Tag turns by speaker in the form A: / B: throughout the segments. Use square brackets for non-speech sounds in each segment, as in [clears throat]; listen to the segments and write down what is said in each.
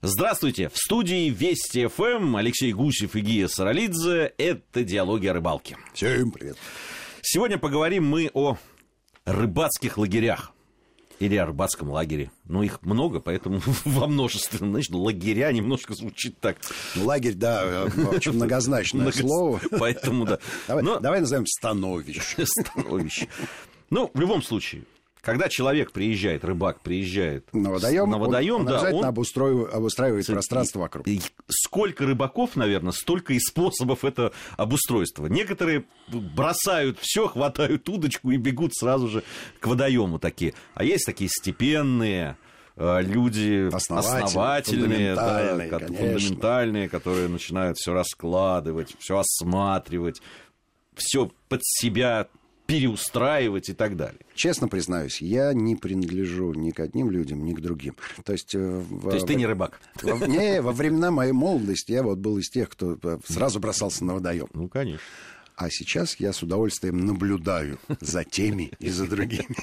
A: Здравствуйте! В студии Вести ФМ Алексей Гусев и Гия Саралидзе. Это «Диалоги о рыбалке».
B: Всем привет.
A: Сегодня поговорим мы о рыбацких лагерях. Или о рыбацком лагере. Ну, их много, поэтому [laughs] во множестве. Значит, лагеря немножко звучит так.
B: Ну, лагерь, да, очень многозначное слово.
A: Поэтому, да.
B: Давай, Но... давай назовем становище. [laughs]
A: Становище. Ну, в любом случае, когда человек приезжает, рыбак приезжает
B: на водоем,
A: на водоем
B: он,
A: да,
B: он обустраивает, обустраивает пространство вокруг. И
A: сколько рыбаков, наверное, столько и способов это обустройства. Некоторые бросают все, хватают удочку и бегут сразу же к водоему такие. А есть такие степенные, э, люди основательные, основательные фундаментальные, да, фундаментальные, которые начинают все раскладывать, все осматривать, все под себя переустраивать и так далее.
B: Честно признаюсь, я не принадлежу ни к одним людям, ни к другим. То есть,
A: э, То есть ты не рыбак?
B: Во, не, во времена моей молодости я вот был из тех, кто э, сразу бросался на водоем.
A: Ну, конечно.
B: А сейчас я с удовольствием наблюдаю за теми и за другими.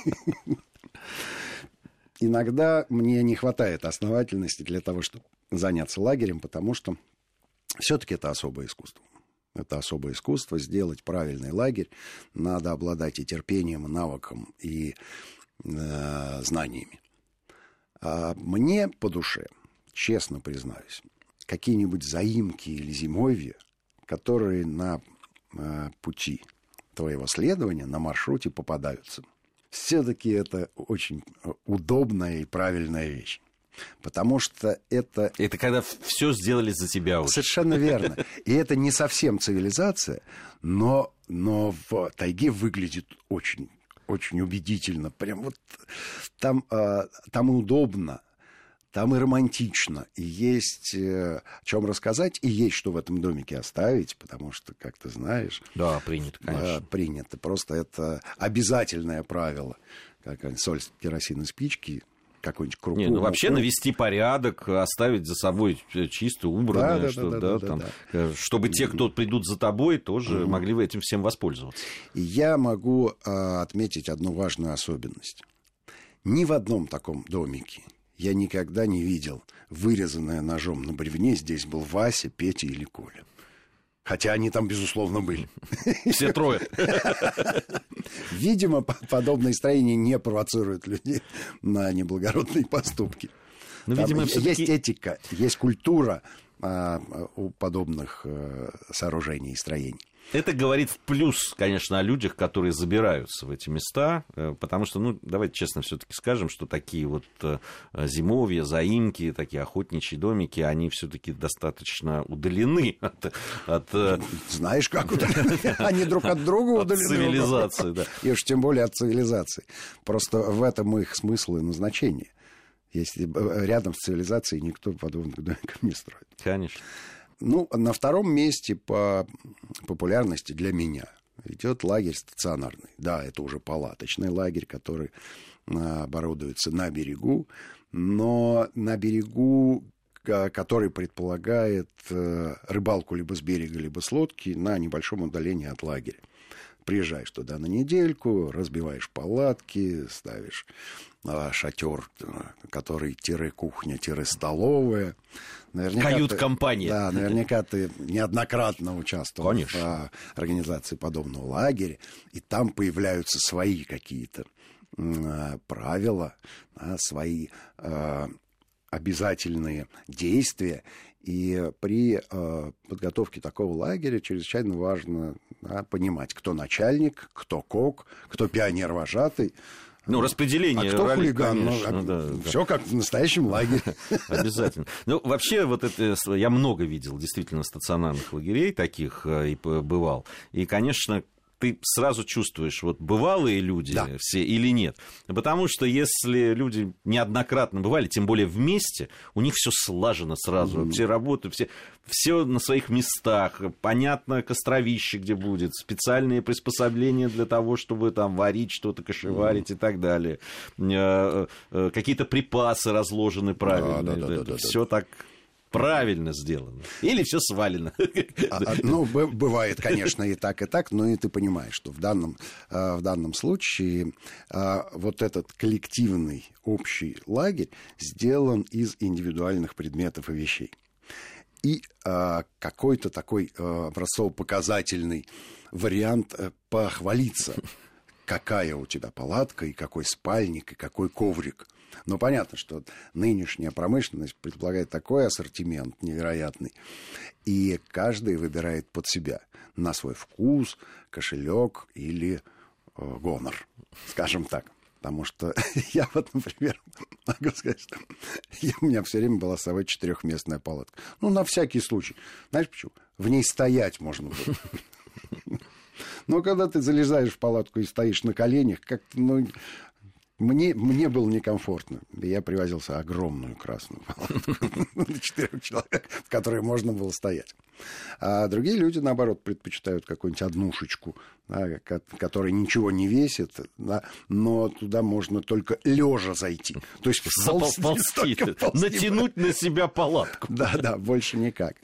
B: Иногда мне не хватает основательности для того, чтобы заняться лагерем, потому что все-таки это особое искусство. Это особое искусство. Сделать правильный лагерь надо обладать и терпением, и навыком, и э, знаниями. А мне по душе, честно признаюсь, какие-нибудь заимки или зимовья, которые на э, пути твоего следования, на маршруте попадаются. Все-таки это очень удобная и правильная вещь. Потому что это...
A: Это когда все сделали за тебя уже.
B: Совершенно верно. [laughs] И это не совсем цивилизация, но, но в тайге выглядит очень, очень убедительно. Прям вот там, а, там удобно, там и романтично, и есть э, о чем рассказать, и есть что в этом домике оставить, потому что, как ты знаешь...
A: Да, принято, конечно.
B: Принято. Просто это обязательное правило. Как соль, керосин и спички – какой-нибудь круг.
A: Не, ну вообще навести порядок, оставить за собой чисто убранное, да, что, да, да, да, там, да, да. чтобы те, кто придут за тобой, тоже mm могли этим всем воспользоваться.
B: Я могу э, отметить одну важную особенность. Ни в одном таком домике я никогда не видел вырезанное ножом на бревне здесь был Вася, Петя или Коля. Хотя они там, безусловно, были. [laughs]
A: Все трое. [laughs]
B: Видимо, подобные строения не провоцируют людей на неблагородные поступки. Но, видимо, есть этика, есть культура а, у подобных а, сооружений и строений.
A: Это говорит в плюс, конечно, о людях, которые забираются в эти места, э, потому что, ну, давайте честно все-таки скажем, что такие вот э, зимовья, заимки, такие охотничьи домики, они все-таки достаточно удалены [laughs] от... от
B: э, Знаешь, как удалены? [laughs] Они друг от друга удалены.
A: От цивилизации, да.
B: И [laughs] уж тем более от цивилизации. Просто в этом их смысл и назначение. Если рядом с цивилизацией никто подобных домиков не строит.
A: Конечно.
B: Ну, на втором месте по популярности для меня идет лагерь стационарный. Да, это уже палаточный лагерь, который а, оборудуется на берегу, но на берегу, который предполагает э, рыбалку либо с берега, либо с лодки на небольшом удалении от лагеря. Приезжаешь туда на недельку, разбиваешь палатки, ставишь а, шатер, э, который тире-кухня, тире-столовая.
A: Кают-компания.
B: Да, наверняка ты неоднократно участвовал Конечно. в а, организации подобного лагеря, и там появляются свои какие-то а, правила, свои обязательные действия. И при э, подготовке такого лагеря чрезвычайно важно да, понимать, кто начальник, кто кок, кто пионер-вожатый.
A: Ну, распределение
B: а кто роли, хулиган? Ну, конечно, ну, да, Все да. как в настоящем лагере. [laughs]
A: Обязательно. Ну, вообще, вот это я много видел действительно стационарных лагерей таких э, и бывал. И, конечно, ты сразу чувствуешь, вот бывалые люди да. все или нет. Потому что если люди неоднократно бывали, тем более вместе, у них все слажено сразу. Mm-hmm. Все работают, все, все на своих местах. Понятно, костровище где будет, специальные приспособления для того, чтобы там варить что-то, кашеварить mm-hmm. и так далее. Э, э, какие-то припасы разложены правильно. Да, да, да, да, все да. так правильно сделано. Или все свалено.
B: А, а, ну, бывает, конечно, и так, и так, но и ты понимаешь, что в данном, в данном случае вот этот коллективный общий лагерь сделан из индивидуальных предметов и вещей. И какой-то такой образцово-показательный вариант э, похвалиться какая у тебя палатка, и какой спальник, и какой коврик. Но понятно, что нынешняя промышленность предполагает такой ассортимент невероятный. И каждый выбирает под себя на свой вкус, кошелек или э, гонор, скажем так. Потому что [laughs] я вот, например, [laughs] могу сказать, что я, у меня все время была с собой четырехместная палатка. Ну, на всякий случай. Знаешь почему? В ней стоять можно было. [laughs] Но когда ты залезаешь в палатку и стоишь на коленях, как-то, ну, мне, мне было некомфортно. Я привозился огромную красную палатку [laughs] на четырех человек, в которой можно было стоять. А другие люди, наоборот, предпочитают какую-нибудь однушечку, да, которая ничего не весит, да, но туда можно только лежа зайти.
A: То есть ползти, ползти, натянуть на себя палатку.
B: Да, да, больше никак.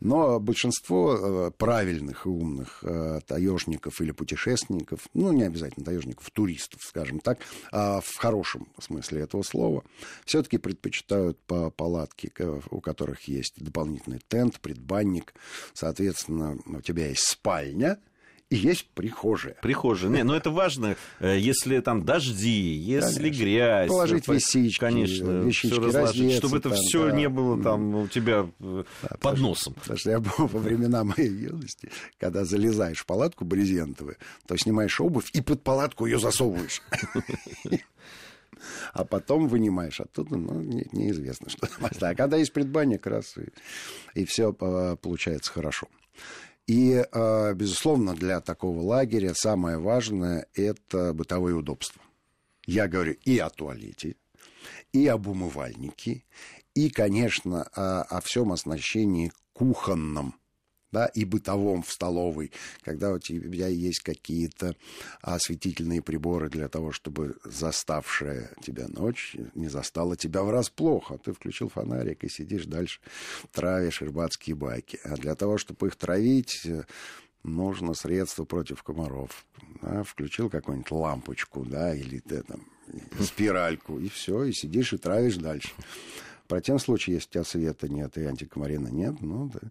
B: Но большинство э, правильных и умных э, таежников или путешественников, ну, не обязательно таежников, туристов, скажем так, а в хорошем смысле этого слова, все-таки предпочитают по палатке, у которых есть дополнительный тент, предбанник, соответственно, у тебя есть спальня, и есть прихожая.
A: Прихожая. Не, но это важно, э, если там дожди, если конечно. грязь.
B: Положить висички,
A: конечно, вещички разложить, чтобы это все да. не было там у тебя э, да, под потому, носом.
B: Потому что я был во времена моей юности, когда залезаешь в палатку брезентовую, то снимаешь обувь и под палатку ее засовываешь. А потом вынимаешь оттуда, ну, не, неизвестно, что. А когда есть предбанник, раз и, и все э, получается хорошо. И, а, безусловно, для такого лагеря самое важное – это бытовые удобства. Я говорю и о туалете, и об умывальнике, и, конечно, о, о всем оснащении кухонном да, и бытовом в столовой, когда у тебя есть какие-то осветительные приборы для того, чтобы заставшая тебя ночь не застала тебя врасплох, а ты включил фонарик и сидишь дальше, травишь рыбацкие байки. А для того, чтобы их травить, нужно средство против комаров. Да, включил какую-нибудь лампочку, да, или ты там спиральку, и все, и сидишь и травишь дальше. В противном случае, если у тебя света нет и антикомарина нет, ну, ты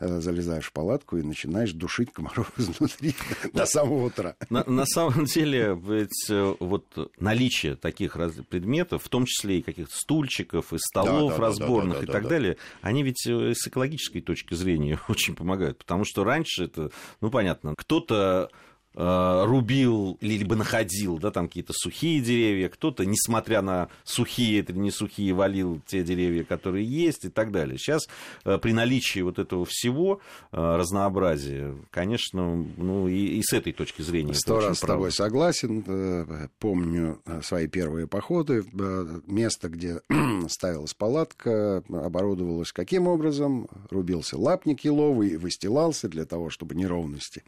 B: э, залезаешь в палатку и начинаешь душить комаров [laughs] изнутри до самого утра.
A: На, на самом [laughs] деле, ведь э, вот наличие таких предметов, в том числе и каких-то стульчиков, и столов да, да, разборных да, да, да, и так да, далее, они ведь э, с экологической точки зрения [laughs] очень помогают. Потому что раньше это, ну, понятно, кто-то рубил либо находил да, там какие-то сухие деревья, кто-то, несмотря на сухие или не сухие, валил те деревья, которые есть и так далее. Сейчас э, при наличии вот этого всего э, разнообразия, конечно, ну и, и с этой точки зрения.
B: Сто раз с тобой согласен. Помню свои первые походы. Место, где [clears throat] ставилась палатка, оборудовалось каким образом? Рубился лапник еловый, выстилался для того, чтобы неровности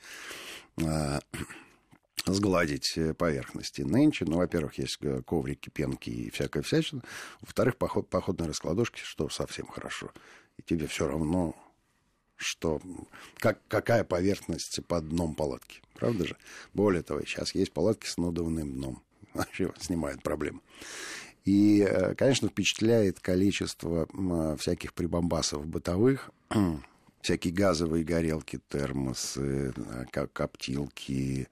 B: Э, [clears throat] сгладить поверхности. Нынче, ну, во-первых, есть э, коврики, пенки и всякая всячина. Во-вторых, поход, походные раскладушки, что совсем хорошо. И тебе все равно, что, как, какая поверхность под дном палатки. Правда же? Более того, сейчас есть палатки с надувным дном. [laughs] Вообще снимают проблемы. И, э, конечно, впечатляет количество всяких прибамбасов бытовых, [clears throat] всякие газовые горелки, термосы, э, коптилки,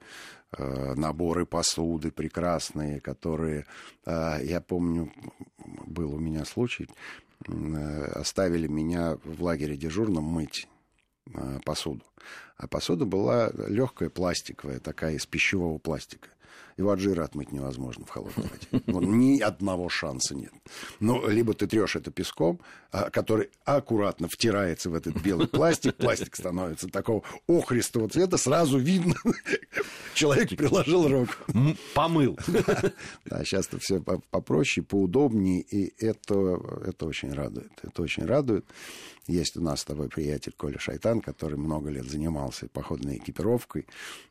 B: э, наборы посуды прекрасные, которые, э, я помню, был у меня случай, оставили меня в лагере дежурном мыть посуду. А посуда была легкая, пластиковая, такая из пищевого пластика. Его от жира отмыть невозможно в холодной воде. Вот, ни одного шанса нет. Ну, либо ты трешь это песком, а, который аккуратно втирается в этот белый пластик, пластик становится такого охристого цвета, сразу видно, человек приложил руку.
A: Помыл.
B: Да, сейчас-то все попроще, поудобнее, и это, это очень радует. Это очень радует. Есть у нас с тобой приятель Коля Шайтан, который много лет занимался походной экипировкой.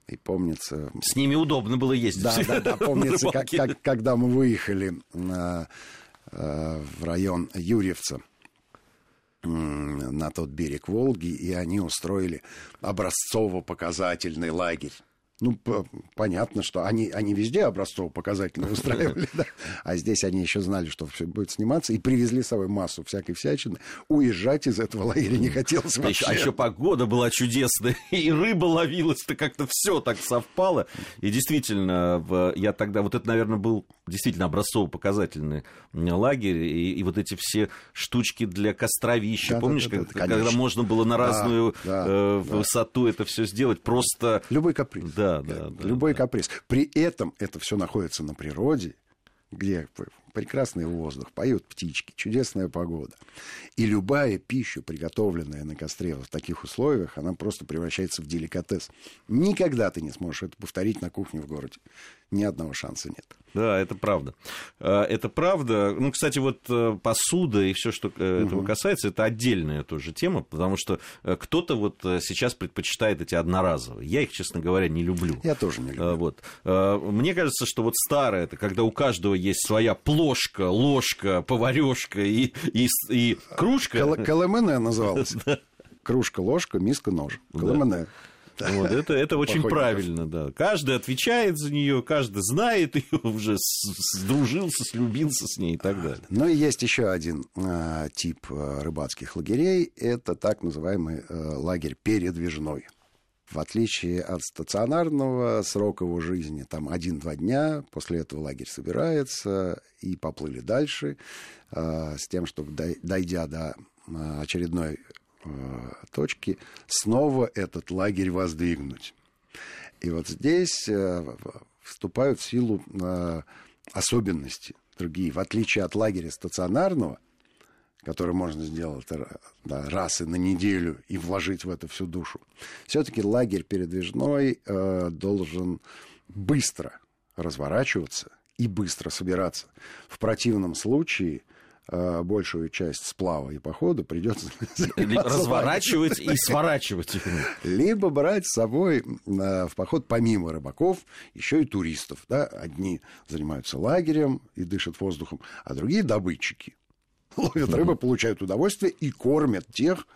B: И помнится...
A: С ними удобно было ездить.
B: Да, да, да. [laughs] Помнится, как, как, когда мы выехали э, в район Юрьевца, на тот берег Волги, и они устроили образцово-показательный лагерь. Ну, понятно, что они, они везде образцово-показательно устраивали, [laughs] да? а здесь они еще знали, что все будет сниматься, и привезли с собой массу всякой всякины. Уезжать из этого лагеря не хотелось вообще.
A: А еще погода была чудесная, [laughs] и рыба ловилась-то как-то все так совпало. И действительно, я тогда, вот это, наверное, был действительно образцово-показательный лагерь, и, и вот эти все штучки для костровища, да, помнишь, да, да, да, когда можно было на разную да, э, да, высоту это все сделать, просто...
B: Любой каприз. Да, да, да, да, любой да. каприз. При этом это все находится на природе, где прекрасный воздух, поют птички, чудесная погода. И любая пища, приготовленная на костре в таких условиях, она просто превращается в деликатес. Никогда ты не сможешь это повторить на кухне в городе. Ни одного шанса нет.
A: Да, это правда. А, это правда. Ну, кстати, вот э, посуда и все, что э, этого касается, это отдельная тоже тема, потому что э, кто-то вот сейчас предпочитает эти одноразовые. Я их, честно говоря, не люблю.
B: Я тоже не люблю.
A: Вот. Мне кажется, что вот старое, это когда у каждого есть своя плошка, ложка, поварешка и, и, и кружка.
B: Каламене называлось. [laughs] Кружка, ложка, миска, нож. Каламене.
A: Вот, это, это очень правильно, да. Каждый отвечает за нее, каждый знает [laughs] ее, уже сдружился, слюбился с ней и так далее.
B: Но есть еще один э, тип э, рыбацких лагерей. Это так называемый э, лагерь передвижной. В отличие от стационарного срока его жизни, там один-два дня, после этого лагерь собирается и поплыли дальше, э, с тем, чтобы, дойдя до э, очередной Э, точки снова этот лагерь воздвигнуть. И вот здесь э, вступают в силу особенности другие. В отличие от лагеря стационарного, который можно сделать да, раз и на неделю и вложить в это всю душу, все-таки лагерь передвижной э, должен быстро разворачиваться и быстро собираться. В противном случае Э, большую часть сплава и похода придется [laughs]
A: разворачивать и сворачивать.
B: Либо брать с собой э, в поход помимо рыбаков еще и туристов. Да? Одни занимаются лагерем и дышат воздухом, а другие добытчики. Ловят рыбу, получают удовольствие и кормят тех,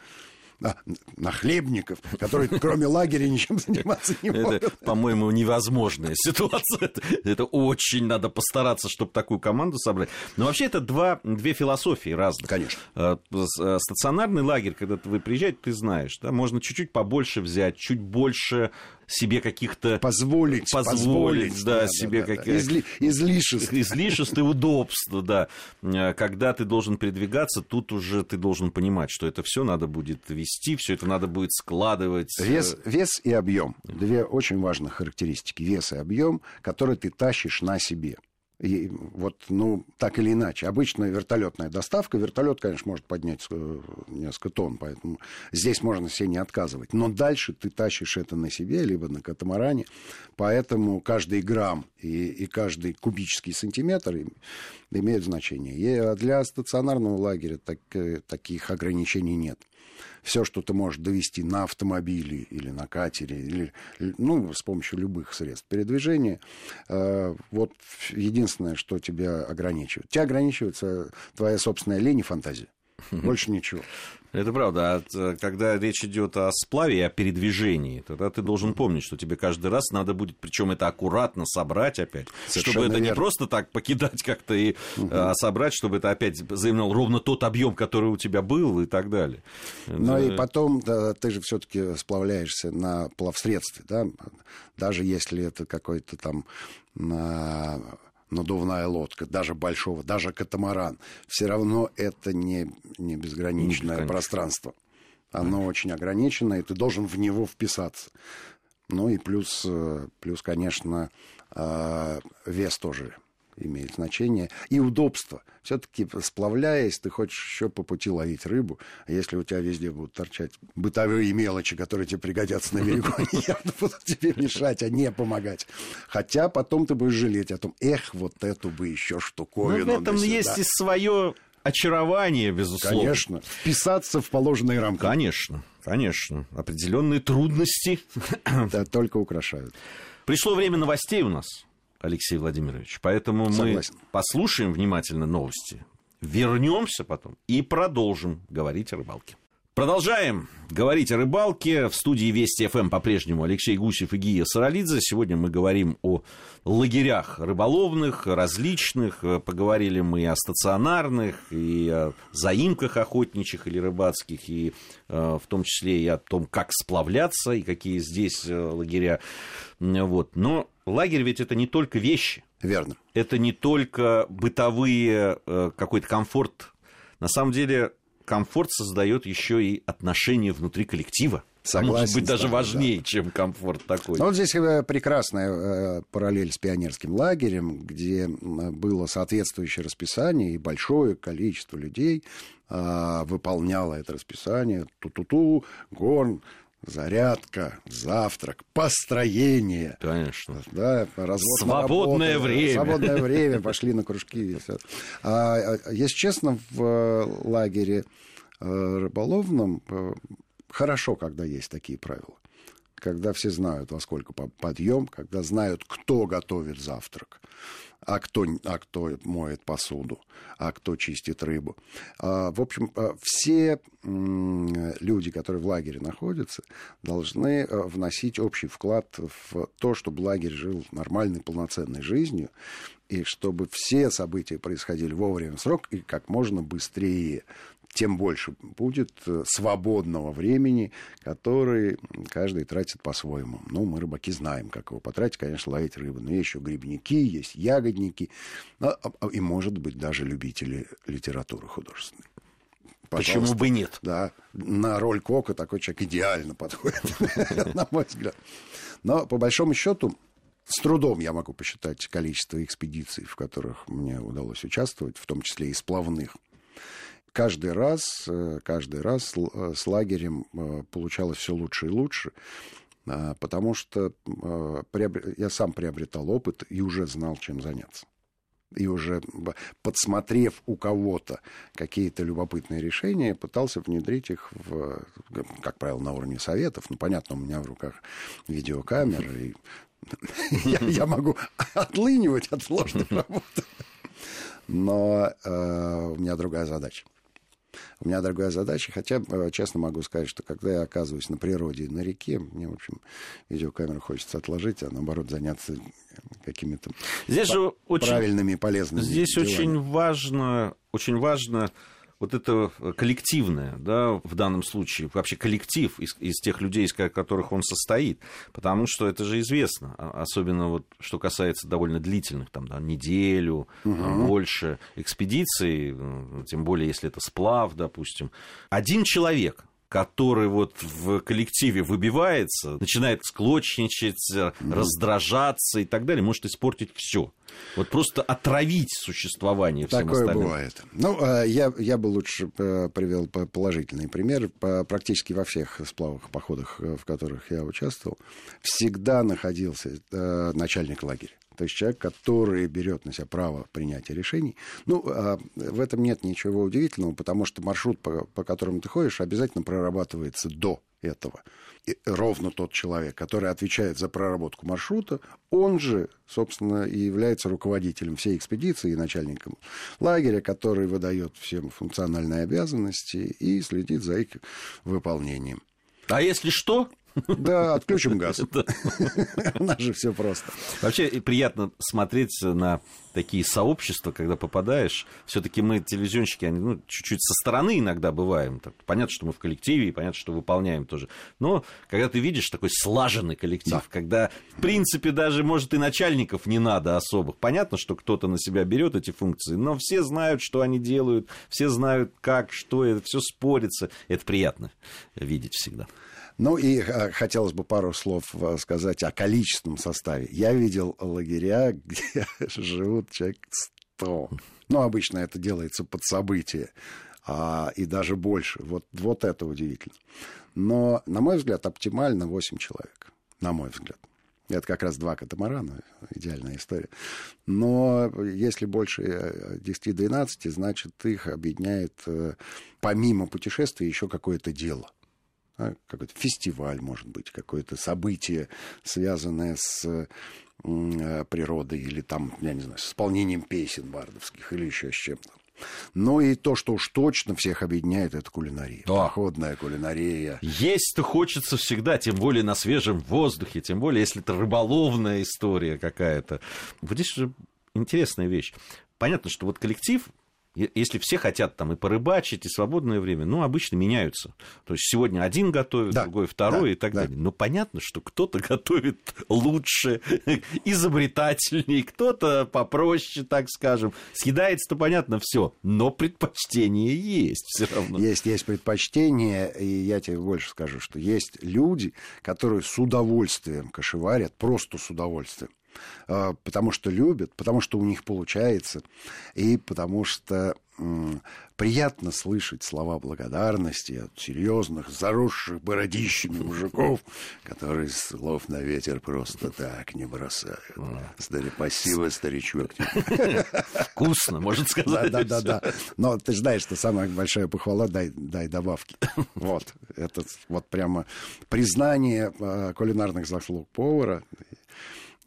B: на, нахлебников, которые кроме лагеря ничем заниматься не могут.
A: Это, по-моему, невозможная ситуация. Это, это очень надо постараться, чтобы такую команду собрать. Но вообще это два, две философии разных.
B: Конечно.
A: Э, э, стационарный лагерь, когда вы приезжаете, ты знаешь, да, можно чуть-чуть побольше взять, чуть больше себе каких-то...
B: Позволить.
A: Позволить, позволить да, да, себе да, какие-то...
B: Изли... Излишеств.
A: Излишеств и удобств, да. Э, когда ты должен передвигаться, тут уже ты должен понимать, что это все надо будет вести, все это надо будет складывать.
B: Вес, вес и объем. Две очень важных характеристики. Вес и объем, которые ты тащишь на себе. И вот, ну, так или иначе. Обычно вертолетная доставка. Вертолет, конечно, может поднять э, несколько тонн, поэтому здесь можно себе не отказывать. Но дальше ты тащишь это на себе, либо на катамаране. Поэтому каждый грамм и, и каждый кубический сантиметр имеют значение. И для стационарного лагеря так, э, таких ограничений нет все, что ты можешь довести на автомобиле или на катере, или, ну, с помощью любых средств передвижения, э, вот единственное, что тебя ограничивает. Тебя ограничивается твоя собственная лень и фантазия. Больше ничего.
A: Это правда. А э, когда речь идет о сплаве и о передвижении, тогда ты должен помнить, что тебе каждый раз надо будет, причем это аккуратно собрать опять, Совершенно чтобы это верно. не просто так покидать как-то, и, угу. а собрать, чтобы это опять занимал ровно тот объем, который у тебя был и так далее.
B: Но это... и потом да, ты же все-таки сплавляешься на плавсредстве, да, даже если это какой-то там на надувная лодка, даже большого, даже катамаран, все равно это не, не безграничное Конечно. пространство. Оно Конечно. очень ограничено, и ты должен в него вписаться. Ну и плюс, э, плюс конечно, э, вес тоже имеет значение. И удобство. Все-таки сплавляясь, ты хочешь еще по пути ловить рыбу. А если у тебя везде будут торчать бытовые мелочи, которые тебе пригодятся на берегу, [laughs] они явно будут тебе мешать, а не помогать. Хотя потом ты будешь жалеть о том, эх, вот эту бы еще штуковину.
A: Ну, в этом есть и свое очарование, безусловно.
B: Конечно. Вписаться в положенные рамки.
A: Конечно, конечно. Определенные трудности.
B: Да, только украшают.
A: Пришло время новостей у нас. Алексей Владимирович. Поэтому Согласен. мы послушаем внимательно новости, вернемся потом и продолжим говорить о рыбалке. Продолжаем говорить о рыбалке. В студии Вести ФМ по-прежнему Алексей Гусев и Гия Саралидзе. Сегодня мы говорим о лагерях рыболовных, различных. Поговорили мы о стационарных, и о заимках охотничьих или рыбацких, и э, в том числе и о том, как сплавляться, и какие здесь э, лагеря. Вот. Но лагерь ведь это не только вещи.
B: Верно.
A: Это не только бытовые, э, какой-то комфорт. На самом деле комфорт создает еще и отношения внутри коллектива.
B: Согласен.
A: Может быть, даже
B: тобой,
A: важнее,
B: да.
A: чем комфорт такой.
B: Ну, вот здесь э, прекрасная э, параллель с пионерским лагерем, где было соответствующее расписание, и большое количество людей э, выполняло это расписание. Ту-ту-ту, горн, зарядка, завтрак, построение.
A: Конечно.
B: Да, развод
A: Свободное
B: работу,
A: время.
B: Свободное [laughs] время, пошли на кружки. А, а, если честно, в э, лагере э, рыболовном э, хорошо, когда есть такие правила. Когда все знают, во сколько подъем, когда знают, кто готовит завтрак, а кто, а кто моет посуду, а кто чистит рыбу. А, в общем, все люди, которые в лагере находятся, должны вносить общий вклад в то, чтобы лагерь жил нормальной, полноценной жизнью, и чтобы все события происходили вовремя в срок и как можно быстрее тем больше будет э, свободного времени, который каждый тратит по-своему. Ну, мы, рыбаки, знаем, как его потратить, конечно, ловить рыбу. Но есть еще грибники, есть ягодники, а, а, и, может быть, даже любители литературы художественной.
A: Пожалуйста. Почему бы нет?
B: Да, на роль Кока такой человек идеально подходит, [laughs] на мой взгляд. Но, по большому счету, с трудом я могу посчитать количество экспедиций, в которых мне удалось участвовать, в том числе и сплавных каждый раз, э, каждый раз э, с лагерем э, получалось все лучше и лучше, потому что я сам приобретал опыт и уже знал, чем заняться. И уже подсмотрев у кого-то какие-то любопытные решения, пытался внедрить их, в, как правило, на уровне советов. Ну, понятно, у меня в руках видеокамера, и [laughs] я могу отлынивать от сложной [laughs] работы. Но у меня другая задача. У меня другая задача, хотя, э, честно могу сказать, что когда я оказываюсь на природе, на реке, мне, в общем, видеокамеру хочется отложить, а наоборот заняться какими-то
A: Здесь же
B: правильными и полезными
A: Здесь
B: делами.
A: очень важно, очень важно вот это коллективное, да, в данном случае, вообще коллектив из, из тех людей, из которых он состоит, потому что это же известно, а, особенно вот что касается довольно длительных, там, да, неделю, угу. больше экспедиций, тем более, если это сплав, допустим. Один человек который вот в коллективе выбивается, начинает склочничать, mm-hmm. раздражаться и так далее, может испортить все. Вот просто отравить существование всем
B: Такое
A: остальным.
B: бывает. Ну, а, я, я бы лучше э, привел положительный пример. Практически во всех сплавах, походах, э, в которых я участвовал, всегда находился э, начальник лагеря. То есть человек, который берет на себя право принятия решений. Ну, а в этом нет ничего удивительного, потому что маршрут, по, по которому ты ходишь, обязательно прорабатывается до этого. И ровно тот человек, который отвечает за проработку маршрута, он же, собственно, и является руководителем всей экспедиции и начальником лагеря, который выдает всем функциональные обязанности и следит за их выполнением.
A: А если что,
B: да, отключим [laughs] газ. У нас же все просто.
A: Вообще приятно смотреть на такие сообщества, когда попадаешь. Все-таки мы, телевизионщики, они, ну, чуть-чуть со стороны иногда бываем. Так, понятно, что мы в коллективе, и понятно, что выполняем тоже. Но когда ты видишь такой слаженный коллектив, да. когда, в принципе, даже, может, и начальников не надо особых. Понятно, что кто-то на себя берет эти функции, но все знают, что они делают, все знают, как, что, это все спорится. Это приятно видеть всегда.
B: Ну и э, хотелось бы пару слов э, сказать о количественном составе. Я видел лагеря, [laughs] где живут человек 100. Ну, обычно это делается под событие, а, и даже больше. Вот, вот это удивительно. Но, на мой взгляд, оптимально 8 человек. На мой взгляд. Это как раз два катамарана, идеальная история. Но если больше 10-12, э, значит, их объединяет помимо путешествия еще какое-то дело какой-то фестиваль, может быть, какое-то событие, связанное с э, природой или там, я не знаю, с исполнением песен бардовских или еще с чем-то. Ну и то, что уж точно всех объединяет, это кулинария. Да. Походная кулинария.
A: Есть-то хочется всегда, тем более на свежем воздухе, тем более, если это рыболовная история какая-то. Вот здесь же интересная вещь. Понятно, что вот коллектив если все хотят там и порыбачить, и свободное время, ну, обычно меняются. То есть сегодня один готовит, да, другой второй да, и так да. далее. Но понятно, что кто-то [laughs] готовит лучше, изобретательней, кто-то попроще, так скажем. Съедается-то понятно все, но предпочтение есть все равно.
B: Есть, есть предпочтение, и я тебе больше скажу, что есть люди, которые с удовольствием кашеварят, просто с удовольствием. А, потому что любят, потому что у них получается, и потому что приятно слышать слова благодарности от серьезных, заросших бородищами мужиков, которые слов на ветер просто так не бросают. Стари, спасибо, старичок.
A: Вкусно, может сказать.
B: Да, да, да, да. Но ты знаешь, что самая большая похвала, дай, дай добавки. [laughs] Вот, это вот прямо признание а, кулинарных заслуг повара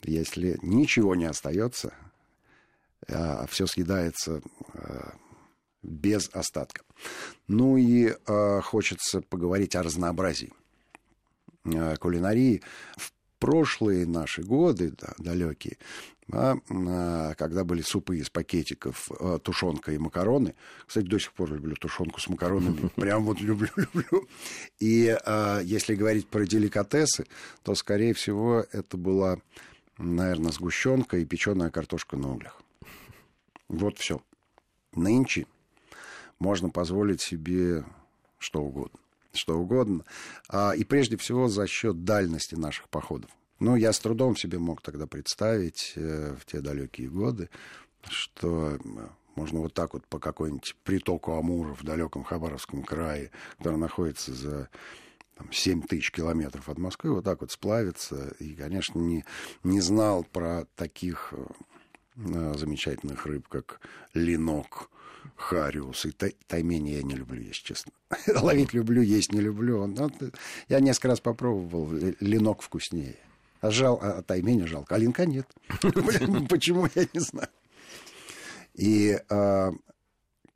B: если ничего не остается, а все съедается а, без остатка. Ну и а, хочется поговорить о разнообразии а, кулинарии. В прошлые наши годы, да, далекие, а, когда были супы из пакетиков, тушенка и макароны. Кстати, до сих пор люблю тушенку с макаронами. [laughs] Прям вот люблю, люблю. И если говорить про деликатесы, то, скорее всего, это была наверное, сгущенка и печеная картошка на углях. Вот все. Нынче можно позволить себе что угодно. Что угодно. А, и прежде всего за счет дальности наших походов. Ну, я с трудом себе мог тогда представить э, в те далекие годы, что можно вот так вот по какой-нибудь притоку Амура в далеком Хабаровском крае, который находится за там, 7 тысяч километров от Москвы, вот так вот сплавиться. И, конечно, не, не знал про таких э, замечательных рыб, как ленок, хариус. И тай, таймени я не люблю, если честно. [laughs] Ловить люблю, есть не люблю. Но, я несколько раз попробовал, ленок вкуснее. А, жал, а тайменя жалко, а линка нет. [laughs] Почему, я не знаю. И э,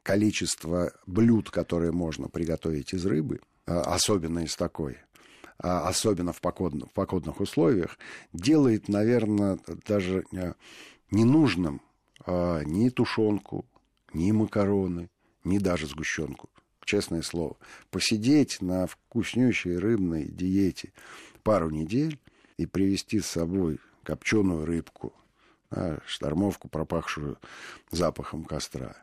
B: количество блюд, которые можно приготовить из рыбы – Э, особенно из такой, а, особенно в погодных, в погодных условиях, делает, наверное, даже э, ненужным а, ни тушенку, ни макароны, ни даже сгущенку. Честное слово. Посидеть на вкуснющей рыбной диете пару недель и привезти с собой копченую рыбку, штормовку, пропахшую запахом костра,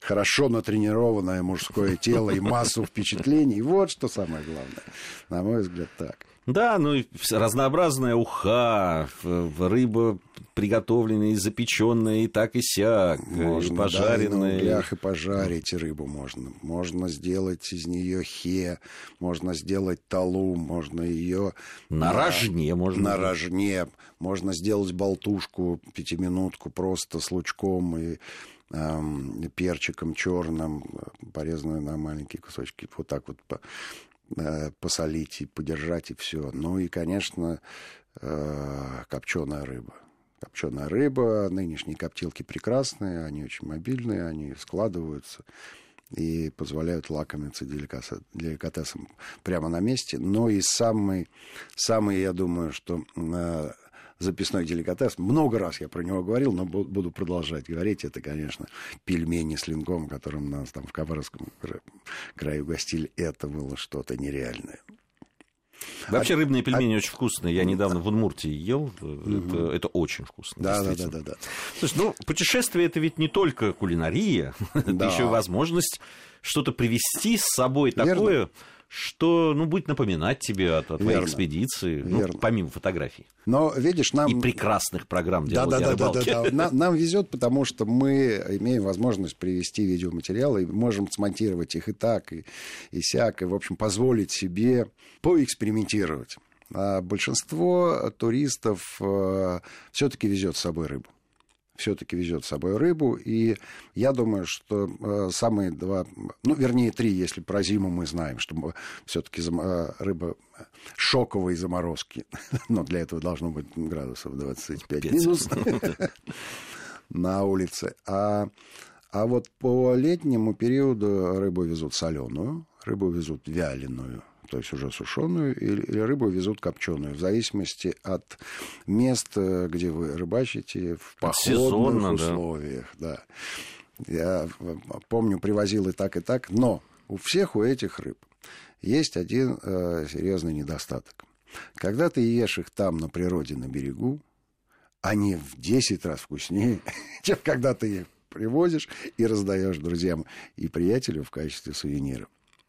B: хорошо натренированное мужское тело и массу впечатлений. Вот что самое главное. На мой взгляд, так.
A: Да, ну разнообразная уха, рыба приготовленная и запеченная, и так и сяк, можно, и пожаренная. Да, и на
B: углях и пожарить рыбу можно. Можно сделать из нее хе, можно сделать талу, можно ее...
A: На, на рожне можно.
B: На рожне. Можно сделать болтушку, пятиминутку просто с лучком и перчиком черным, порезанную на маленькие кусочки, вот так вот э, посолить и подержать, и все. Ну и, конечно, э, копченая рыба. Копченая рыба, нынешние коптилки прекрасные, они очень мобильные, они складываются и позволяют лакомиться деликатесом прямо на месте. Но и самый, самый я думаю, что э, записной деликатес. Много раз я про него говорил, но буду продолжать говорить. Это, конечно, пельмени с лингом, которым нас там в Каваровском крае угостили. Это было что-то нереальное.
A: Вообще а, рыбные пельмени а... очень вкусные. Я недавно в Удмуртии ел. Угу. Это, это очень вкусно.
B: Да, да, да, да, да.
A: Слушай, ну, путешествие это ведь не только кулинария, [laughs] да. это еще и возможность что-то привезти с собой Верно. такое что, ну, будет напоминать тебе о, о твоей Верно. экспедиции, ну, Верно. Ну, помимо фотографий.
B: Но, видишь, нам...
A: И прекрасных программ
B: да, да, да, да, да, да. Нам, нам везет, потому что мы имеем возможность привести видеоматериалы, и можем смонтировать их и так, и, и сяк, и, в общем, позволить себе поэкспериментировать. А большинство туристов э, все-таки везет с собой рыбу все-таки везет с собой рыбу. И я думаю, что э, самые два, ну, вернее, три, если про зиму мы знаем, что все-таки э, рыба шоковой заморозки. [laughs] Но для этого должно быть градусов 25 минус [laughs] на улице. А А вот по летнему периоду рыбу везут соленую, рыбу везут вяленую, то есть уже сушеную, или рыбу везут копченую, в зависимости от мест, где вы рыбачите, в походных Сезонно, условиях. Да. да. Я помню, привозил и так, и так, но у всех у этих рыб есть один э, серьезный недостаток. Когда ты ешь их там, на природе, на берегу, они в 10 раз вкуснее, [laughs] чем когда ты их привозишь и раздаешь друзьям и приятелям в качестве сувениров.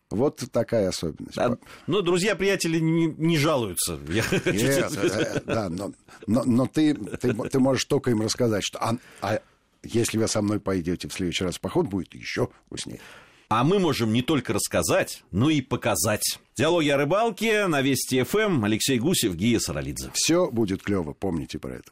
B: Вот такая особенность. Да,
A: ну, друзья-приятели не, не жалуются. [laughs]
B: Нет, э, да, но, но, но ты, ты, ты можешь только им рассказать, что а, а если вы со мной пойдете в следующий раз в поход, будет еще вкуснее.
A: А мы можем не только рассказать, но и показать. Диалоги о рыбалке на Вести ФМ. Алексей Гусев, Гия Саралидзе.
B: Все будет клево, помните про это.